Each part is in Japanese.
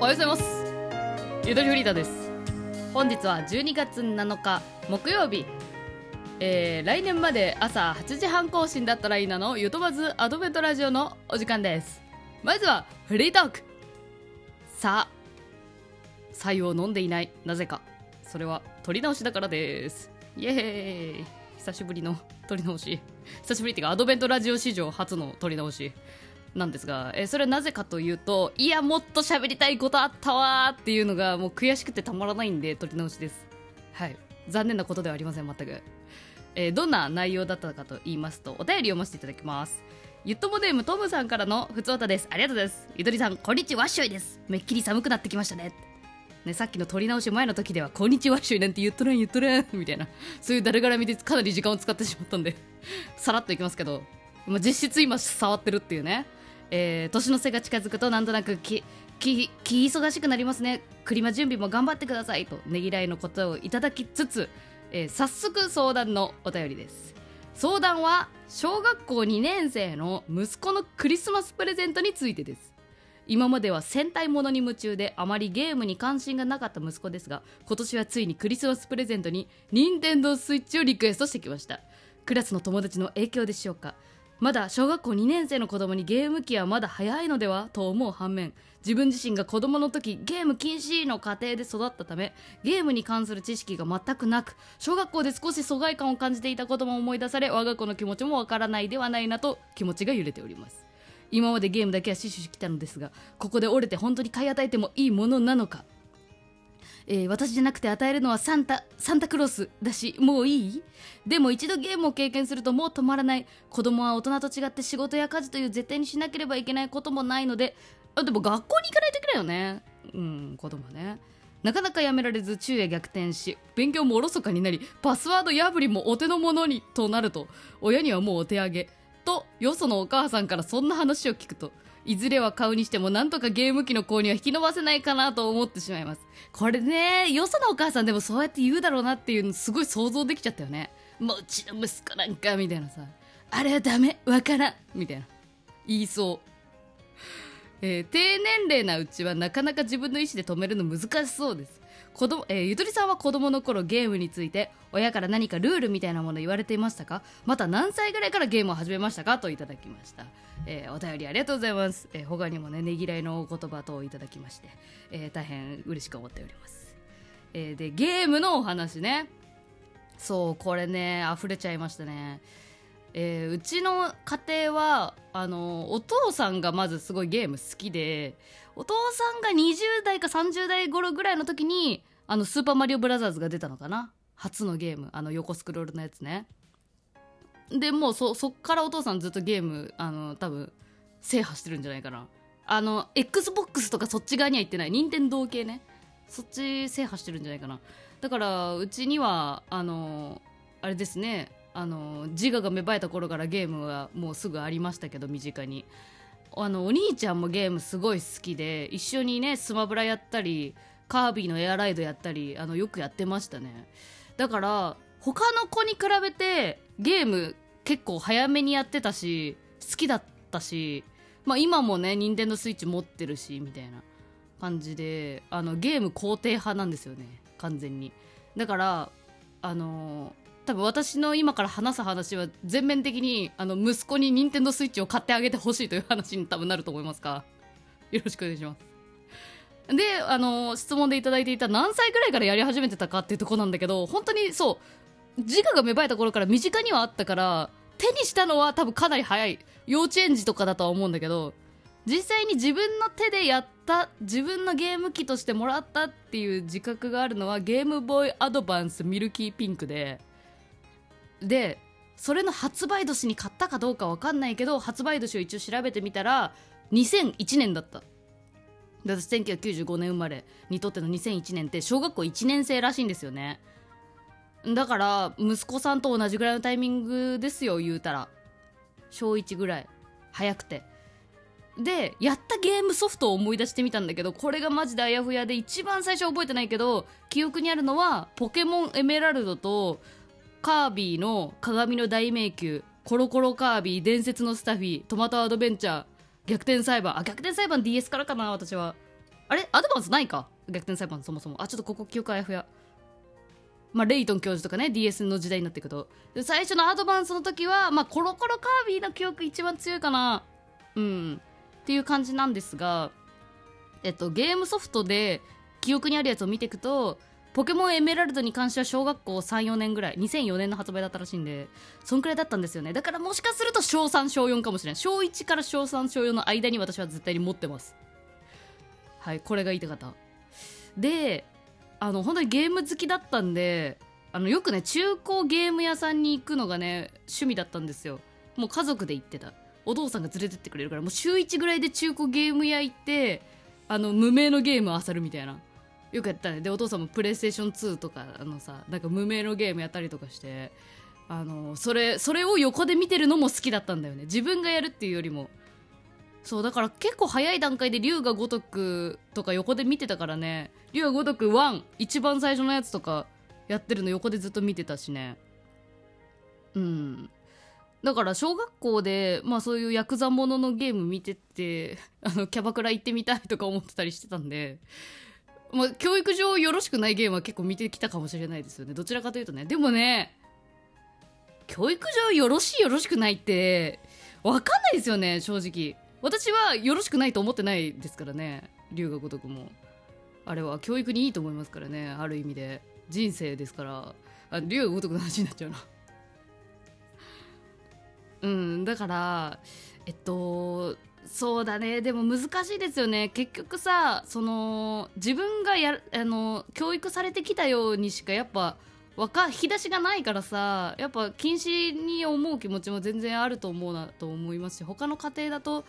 おはようございます。ゆとりフリーダです。本日は12月7日木曜日。えー、来年まで朝8時半更新だったらいいなのゆとばずアドベントラジオのお時間です。まずはフリートーク。さあ白湯を飲んでいない。なぜか。それは撮り直しだからです。イエーイ。久しぶりの撮り直し。久しぶりっていうかアドベントラジオ史上初の撮り直し。なんですが、えー、それはなぜかというといやもっと喋りたいことあったわっていうのがもう悔しくてたまらないんで撮り直しです。はい。残念なことではありません全く、えー、どんな内容だったかと言いますとお便り読ませていただきます。ゆっともネームトムさんからのふつおたです。ありがとうございます。ゆとりさんこんにちはっしょいです。めっきり寒くなってきましたね。ね、さっきの撮り直し前の時では「こんにちはっしょい」なんて言っとらん言っとらんみたいな。そういうだるがらみでかなり時間を使ってしまったんでさらっといきますけど、まあ、実質今触ってるっていうね。えー、年の瀬が近づくとなんとなく気気気忙しくなりますね。車準備も頑張ってくださいとねぎらいのことをいただきつつ、えー、早速相談のお便りです。相談は小学校2年生の息子のクリスマスプレゼントについてです。今までは戦隊ものに夢中であまりゲームに関心がなかった息子ですが今年はついにクリスマスプレゼントに任天堂スイッチをリクエストしてきました。クラスの友達の影響でしょうか？まだ小学校2年生の子供にゲーム機はまだ早いのではと思う反面自分自身が子供の時ゲーム禁止の家庭で育ったためゲームに関する知識が全くなく小学校で少し疎外感を感じていたことも思い出され我が子の気持ちもわからないではないなと気持ちが揺れております。今までゲームだけは死守してきたのですがここで折れて本当に買い与えてもいいものなのかえー、私じゃなくて与えるのはサンタサンタクロースだしもういい？でも一度ゲームを経験するともう止まらない。子供は大人と違って仕事や家事という絶対にしなければいけないこともないのであでも学校に行かないといけないよね。うん子供ね。なかなかやめられず昼夜逆転し勉強もおろそかになりパスワード破りもお手の物にとなると親にはもうお手上げとよそのお母さんからそんな話を聞くといずれは買うにしてもなんとかゲーム機の購入は引き延ばせないかなと思ってしまいます。これねよそのお母さんでもそうやって言うだろうなっていうのすごい想像できちゃったよね。もううちの息子なんかみたいなさ。あれはダメわからんみたいな。言いそう。えー、低年齢なうちはなかなか自分の意思で止めるの難しそうです。子供、えー、ゆとりさんは子供の頃ゲームについて親から何かルールみたいなもの言われていましたか？また何歳ぐらいからゲームを始めましたか？といただきました、えー、お便りありがとうございます、えー、他にもねねぎらいのお言葉といただきまして、えー、大変嬉しく思っております、えー、でゲームのお話ね。そうこれね溢れちゃいましたね。えー、うちの家庭はあのお父さんがまずすごいゲーム好きでお父さんが20代か30代頃ぐらいの時にあのスーパーマリオブラザーズが出たのかな？初のゲームあの横スクロールのやつね。でもうそそっからお父さんずっとゲームあの多分制覇してるんじゃないかな。あの XBOX とかそっち側には行ってない。任天堂系ね。そっち制覇してるんじゃないかな。だからうちにはあのあれですね。あの自我が芽生えた頃からゲームはもうすぐありましたけど身近に。あのお兄ちゃんもゲームすごい好きで一緒にねスマブラやったりカービィのエアライドやったりあのよくやってましたね。だから他の子に比べてゲーム結構早めにやってたし好きだったし、まあ、今もね任天堂スイッチ持ってるしみたいな感じであのゲーム肯定派なんですよね完全に。だからあの多分私の今から話す話は全面的にあの息子に任天堂スイッチを買ってあげてほしいという話に多分なると思いますか。よろしくお願いします。であの質問でいただいていた何歳ぐらいからやり始めてたかっていうとこなんだけど本当にそう自我が芽生えた頃から身近にはあったから手にしたのは多分かなり早い幼稚園児とかだとは思うんだけど実際に自分の手でやった自分のゲーム機としてもらったっていう自覚があるのはゲームボーイアドバンスミルキーピンクででそれの発売年に買ったかどうか分かんないけど発売年を一応調べてみたら2001年だった。私1995年生まれにとっての2001年って小学校1年生らしいんですよね。だから息子さんと同じぐらいのタイミングですよ言うたら。小1ぐらい。早くて。でやったゲームソフトを思い出してみたんだけどこれがマジであやふやで一番最初覚えてないけど記憶にあるのはポケモンエメラルドとカービィの鏡の大迷宮コロコロカービィ伝説のスタフィートマトアドベンチャー逆転裁判。あ逆転裁判 DS からかな私は。あれ？アドバンスないか？逆転裁判そもそも。あちょっとここ記憶あやふや。まあ、レイトン教授とかね DS の時代になっていくと。最初のアドバンスの時は、まあ、コロコロカービィの記憶一番強いかな。うん。っていう感じなんですがえっとゲームソフトで記憶にあるやつを見ていくとポケモンエメラルドに関しては小学校34年ぐらい2004年の発売だったらしいんでそんくらいだったんですよね。だからもしかすると小3小4かもしれない小1から小3小4の間に私は絶対に持ってます。はいこれが言いたかった。であの本当にゲーム好きだったんであのよくね中古ゲーム屋さんに行くのがね趣味だったんですよ。もう家族で行ってた。お父さんが連れてってくれるからもう週1ぐらいで中古ゲーム屋行ってあの無名のゲームを漁るみたいな。よくやったね。でお父さんもプレイステーション2とかあのさなんか無名のゲームやったりとかしてあのそれそれを横で見てるのも好きだったんだよね。自分がやるっていうよりも。そうだから結構早い段階で龍が如くとか横で見てたからね。龍が如く1一番最初のやつとかやってるの横でずっと見てたしね。うん。だから小学校でまあそういうヤクザもののゲーム見ててあのキャバクラ行ってみたいとか思ってたりしてたんでまあ、教育上よろしくないゲームは結構見てきたかもしれないですよね。どちらかというとね。でもね教育上よろしいよろしくないって分かんないですよね正直。私はよろしくないと思ってないですからね。龍が如くも。あれは教育にいいと思いますからねある意味で。人生ですから。あ龍が如くの話になっちゃうな。うんだからえっとそうだね。でも難しいですよね。結局さその自分がやあの教育されてきたようにしかやっぱか引き出しがないからさやっぱ禁止に思う気持ちも全然あると思うなと思いますし他の家庭だと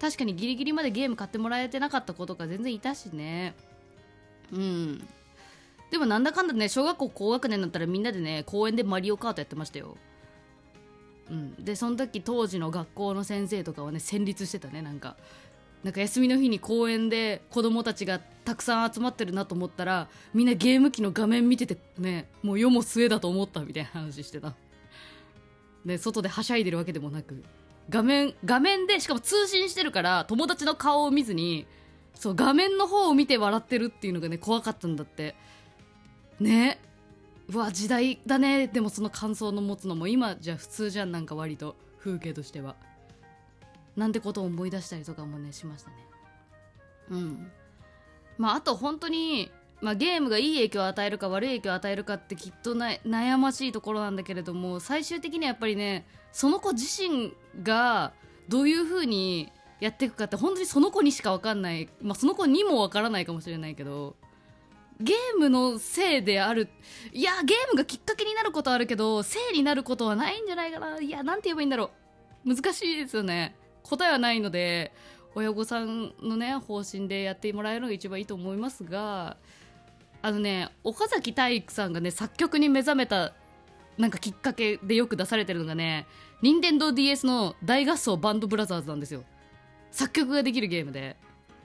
確かにギリギリまでゲーム買ってもらえてなかった子とか全然いたしね。うん。でもなんだかんだね小学校高学年になったらみんなでね公園でマリオカートやってましたよ。うん、でその時当時の学校の先生とかはね戦慄してたねなんか。なんか休みの日に公園で子供たちがたくさん集まってるなと思ったらみんなゲーム機の画面見ててねもう世も末だと思ったみたいな話してた。で外ではしゃいでるわけでもなく画面画面でしかも通信してるから友達の顔を見ずにそう画面の方を見て笑ってるっていうのがね怖かったんだって。ね。うわ時代だね。でもその感想の持つのも今じゃ普通じゃんなんか割と風景としては。なんてことを思い出したりとかもねしましたね。うん。まああと本当にまあ、ゲームがいい影響を与えるか悪い影響を与えるかってきっと悩ましいところなんだけれども最終的にはやっぱりねその子自身がどういう風にやっていくかって本当にその子にしか分かんない、まあ、その子にも分からないかもしれないけど。ゲームのせいである。いやゲームがきっかけになることはあるけどせいになることはないんじゃないかな。いやなんて言えばいいんだろう。難しいですよね。答えはないので親御さんのね方針でやってもらえるのが一番いいと思いますがあのね岡崎体育さんがね作曲に目覚めたなんかきっかけでよく出されてるのがね任天堂 d s の大合奏バンドブラザーズなんですよ。作曲ができるゲームで。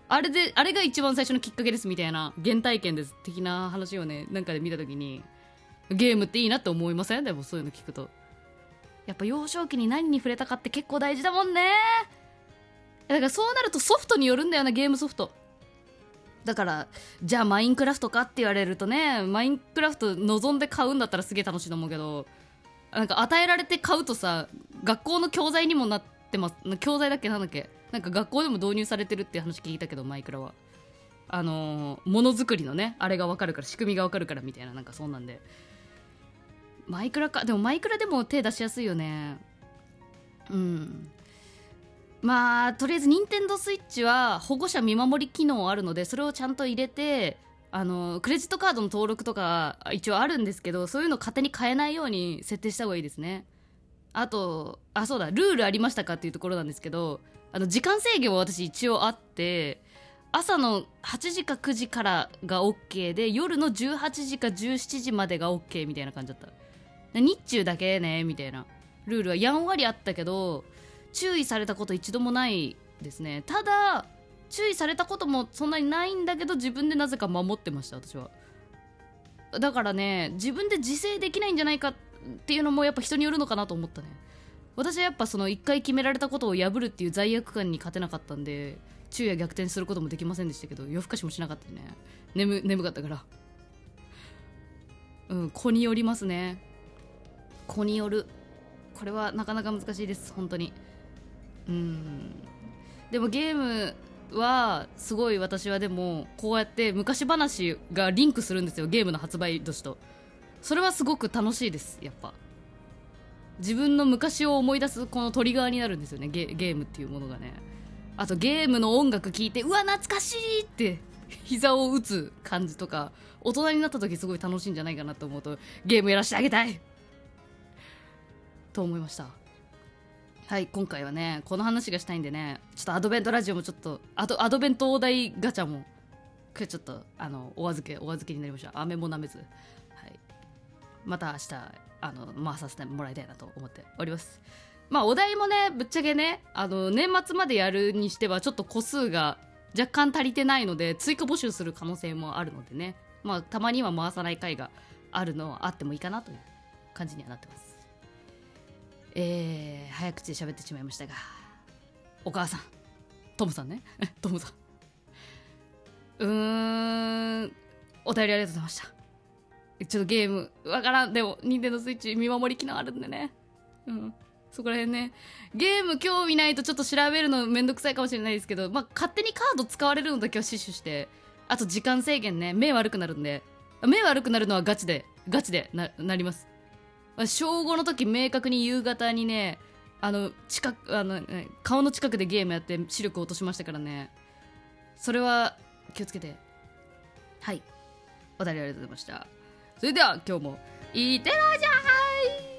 あれであれが一番最初のきっかけですみたいな原体験です的な話をねなんかで見た時にゲームっていいなって思いません？でもそういうの聞くと。やっぱ幼少期に何に触れたかって結構大事だもんね。だからそうなるとソフトによるんだよなゲームソフト。だからじゃあマインクラフトかって言われるとねマインクラフト望んで買うんだったらすげえ楽しいと思うけどなんか与えられて買うとさ学校の教材にもなってます。教材だっけなんだっけ？なんか学校でも導入されてるって話聞いたけどマイクラは。あのものづくりのねあれが分かるから仕組みが分かるからみたいななんかそうなんで。マイクラか。でもマイクラでも手出しやすいよね。うん。まあとりあえず任天堂スイッチは保護者見守り機能あるのでそれをちゃんと入れてあのクレジットカードの登録とか一応あるんですけどそういうの勝手に変えないように設定した方がいいですね。あとあそうだルールありましたかっていうところなんですけどあの時間制限は私一応あって朝の8時か9時からが OK で夜の18時か17時までが OK みたいな感じだった。日中だけねみたいな。ルールはやんわりあったけど注意されたこと一度もないですね。ただ注意されたこともそんなにないんだけど自分でなぜか守ってました私は。だからね自分で自制できないんじゃないかっていうのもやっぱ人によるのかなと思ったね。私はやっぱその1回決められたことを破るっていう罪悪感に勝てなかったんで昼夜逆転することもできませんでしたけど夜更かしもしなかったね。眠眠かったから。うん子によりますね。子による。これはなかなか難しいです本当に。うん。でもゲームはすごい私はでもこうやって昔話がリンクするんですよゲームの発売年と。それはすごく楽しいですやっぱ。自分の昔を思い出すこのトリガーになるんですよね。ゲゲームっていうものがね。あとゲームの音楽聴いてうわ懐かしいって 膝を打つ感じとか大人になった時すごい楽しいんじゃないかなと思うとゲームやらせてあげたい！と思いました。はい今回はねこの話がしたいんでねちょっとアドベントラジオもちょっとアドアドベント大台ガチャもちょっとあのお預けお預けになりました。飴もなめず。はい。また明日。あの回させてもらいたいなと思っております。まあお題もねぶっちゃけねあの年末までやるにしてはちょっと個数が若干足りてないので追加募集する可能性もあるのでね。まあたまには回さない回があるのはあってもいいかなという感じにはなってます。えー、早口で喋ってしまいましたがお母さん。トムさんね。トムさん。うーんお便りありがとうございました。ちょっとゲームわからん。でも任天堂スイッチ見守り機能あるんでね。うん。そこら辺ね。ゲーム興味ないとちょっと調べるのめんどくさいかもしれないですけどまあ勝手にカード使われるのだけは死守してあと時間制限ね。目悪くなるんで。目悪くなるのはガチでガチでななります。小5の時明確に夕方にねあの近くあの顔の近くでゲームやって視力落としましたからね。それは気をつけて。はい。お便りありがとうございました。それでは今日もいってらっしゃい